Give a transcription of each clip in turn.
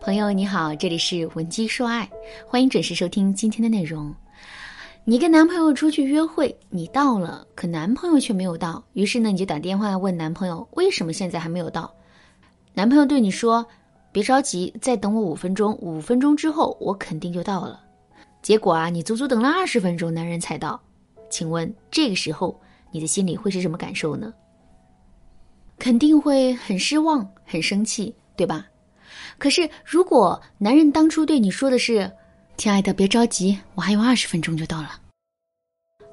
朋友你好，这里是文姬说爱，欢迎准时收听今天的内容。你跟男朋友出去约会，你到了，可男朋友却没有到，于是呢，你就打电话问男朋友为什么现在还没有到。男朋友对你说：“别着急，再等我五分钟，五分钟之后我肯定就到了。”结果啊，你足足等了二十分钟，男人才到。请问这个时候你的心里会是什么感受呢？肯定会很失望、很生气，对吧？可是，如果男人当初对你说的是“亲爱的，别着急，我还有二十分钟就到了”，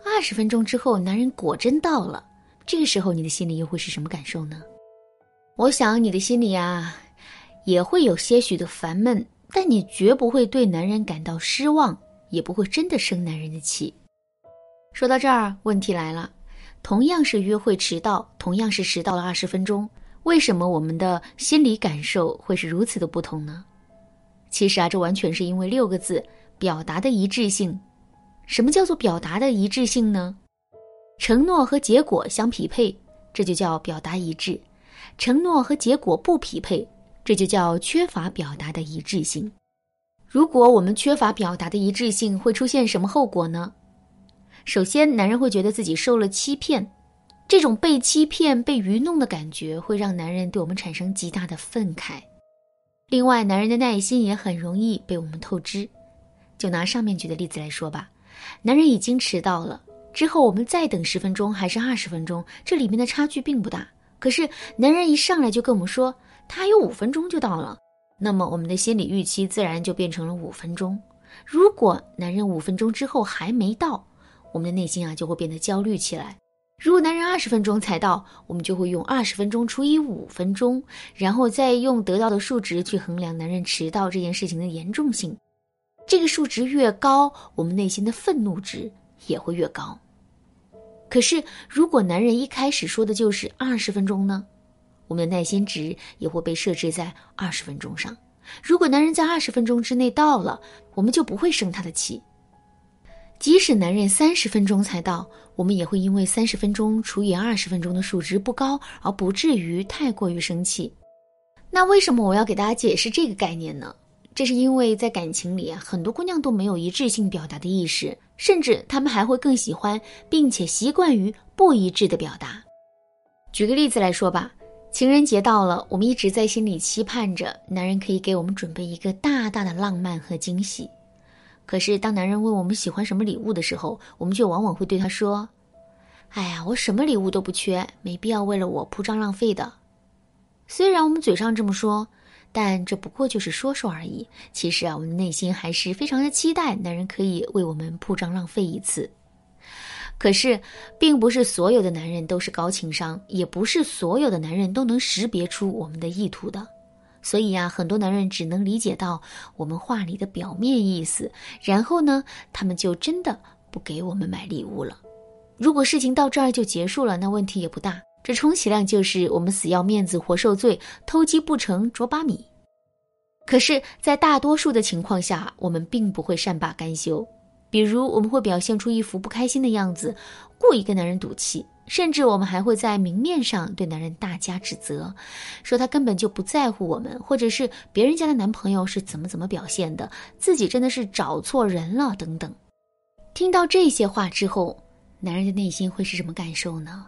二十分钟之后，男人果真到了，这个时候你的心里又会是什么感受呢？我想你的心里啊，也会有些许的烦闷，但你绝不会对男人感到失望，也不会真的生男人的气。说到这儿，问题来了，同样是约会迟到，同样是迟到了二十分钟。为什么我们的心理感受会是如此的不同呢？其实啊，这完全是因为六个字表达的一致性。什么叫做表达的一致性呢？承诺和结果相匹配，这就叫表达一致；承诺和结果不匹配，这就叫缺乏表达的一致性。如果我们缺乏表达的一致性，会出现什么后果呢？首先，男人会觉得自己受了欺骗。这种被欺骗、被愚弄的感觉会让男人对我们产生极大的愤慨。另外，男人的耐心也很容易被我们透支。就拿上面举的例子来说吧，男人已经迟到了，之后我们再等十分钟还是二十分钟，这里面的差距并不大。可是，男人一上来就跟我们说他还有五分钟就到了，那么我们的心理预期自然就变成了五分钟。如果男人五分钟之后还没到，我们的内心啊就会变得焦虑起来。如果男人二十分钟才到，我们就会用二十分钟除以五分钟，然后再用得到的数值去衡量男人迟到这件事情的严重性。这个数值越高，我们内心的愤怒值也会越高。可是，如果男人一开始说的就是二十分钟呢？我们的耐心值也会被设置在二十分钟上。如果男人在二十分钟之内到了，我们就不会生他的气。即使男人三十分钟才到，我们也会因为三十分钟除以二十分钟的数值不高而不至于太过于生气。那为什么我要给大家解释这个概念呢？这是因为在感情里啊，很多姑娘都没有一致性表达的意识，甚至她们还会更喜欢并且习惯于不一致的表达。举个例子来说吧，情人节到了，我们一直在心里期盼着男人可以给我们准备一个大大的浪漫和惊喜。可是，当男人问我们喜欢什么礼物的时候，我们却往往会对他说：“哎呀，我什么礼物都不缺，没必要为了我铺张浪费的。”虽然我们嘴上这么说，但这不过就是说说而已。其实啊，我们内心还是非常的期待男人可以为我们铺张浪费一次。可是，并不是所有的男人都是高情商，也不是所有的男人都能识别出我们的意图的。所以呀，很多男人只能理解到我们话里的表面意思，然后呢，他们就真的不给我们买礼物了。如果事情到这儿就结束了，那问题也不大。这充其量就是我们死要面子活受罪，偷鸡不成蚀把米。可是，在大多数的情况下，我们并不会善罢甘休。比如，我们会表现出一副不开心的样子，故意跟男人赌气。甚至我们还会在明面上对男人大加指责，说他根本就不在乎我们，或者是别人家的男朋友是怎么怎么表现的，自己真的是找错人了等等。听到这些话之后，男人的内心会是什么感受呢？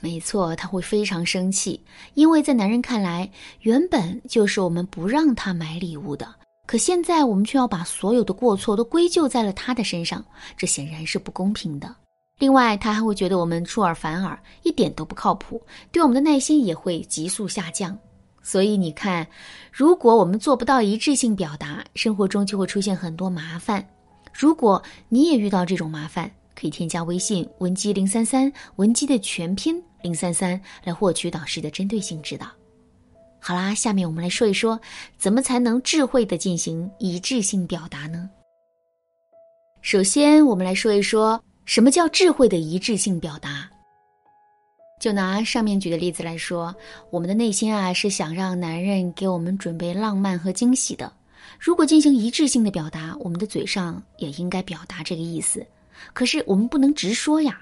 没错，他会非常生气，因为在男人看来，原本就是我们不让他买礼物的，可现在我们却要把所有的过错都归咎在了他的身上，这显然是不公平的。另外，他还会觉得我们出尔反尔，一点都不靠谱，对我们的耐心也会急速下降。所以你看，如果我们做不到一致性表达，生活中就会出现很多麻烦。如果你也遇到这种麻烦，可以添加微信文姬零三三，文姬的全拼零三三，来获取导师的针对性指导。好啦，下面我们来说一说，怎么才能智慧的进行一致性表达呢？首先，我们来说一说。什么叫智慧的一致性表达？就拿上面举的例子来说，我们的内心啊是想让男人给我们准备浪漫和惊喜的。如果进行一致性的表达，我们的嘴上也应该表达这个意思。可是我们不能直说呀。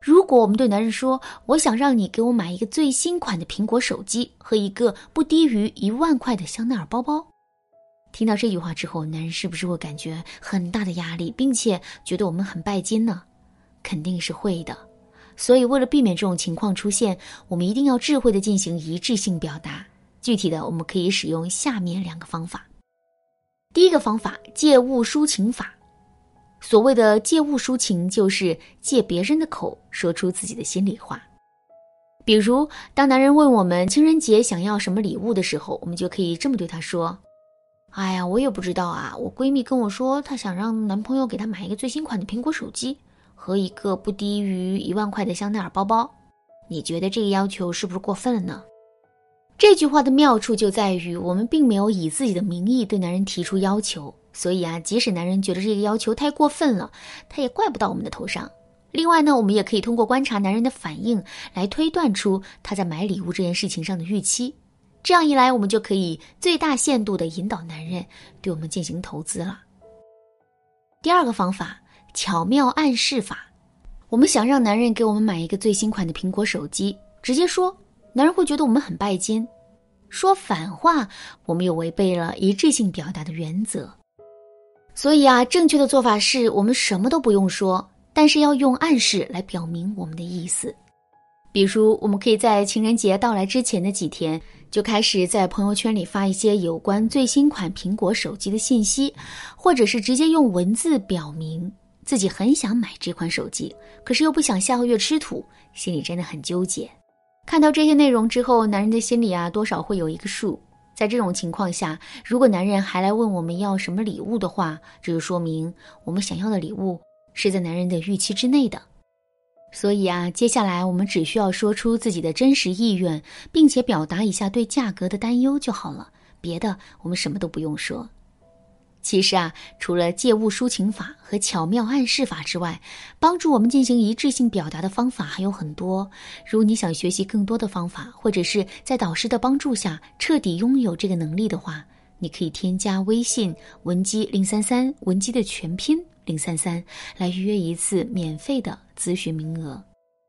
如果我们对男人说：“我想让你给我买一个最新款的苹果手机和一个不低于一万块的香奈儿包包”，听到这句话之后，男人是不是会感觉很大的压力，并且觉得我们很拜金呢？肯定是会的。所以，为了避免这种情况出现，我们一定要智慧的进行一致性表达。具体的，我们可以使用下面两个方法。第一个方法，借物抒情法。所谓的借物抒情，就是借别人的口说出自己的心里话。比如，当男人问我们情人节想要什么礼物的时候，我们就可以这么对他说：“哎呀，我也不知道啊。我闺蜜跟我说，她想让男朋友给她买一个最新款的苹果手机和一个不低于一万块的香奈儿包包。你觉得这个要求是不是过分了呢？”这句话的妙处就在于，我们并没有以自己的名义对男人提出要求，所以啊，即使男人觉得这个要求太过分了，他也怪不到我们的头上。另外呢，我们也可以通过观察男人的反应来推断出他在买礼物这件事情上的预期。这样一来，我们就可以最大限度的引导男人对我们进行投资了。第二个方法，巧妙暗示法。我们想让男人给我们买一个最新款的苹果手机，直接说。男人会觉得我们很拜金，说反话，我们又违背了一致性表达的原则。所以啊，正确的做法是我们什么都不用说，但是要用暗示来表明我们的意思。比如，我们可以在情人节到来之前的几天，就开始在朋友圈里发一些有关最新款苹果手机的信息，或者是直接用文字表明自己很想买这款手机，可是又不想下个月吃土，心里真的很纠结。看到这些内容之后，男人的心里啊多少会有一个数。在这种情况下，如果男人还来问我们要什么礼物的话，这就说明我们想要的礼物是在男人的预期之内的。所以啊，接下来我们只需要说出自己的真实意愿，并且表达一下对价格的担忧就好了，别的我们什么都不用说。其实啊，除了借物抒情法和巧妙暗示法之外，帮助我们进行一致性表达的方法还有很多。如你想学习更多的方法，或者是在导师的帮助下彻底拥有这个能力的话，你可以添加微信文姬零三三，文姬的全拼零三三，来预约一次免费的咨询名额。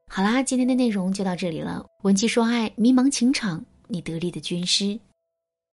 好啦，今天的内容就到这里了。文姬说爱，迷茫情场，你得力的军师。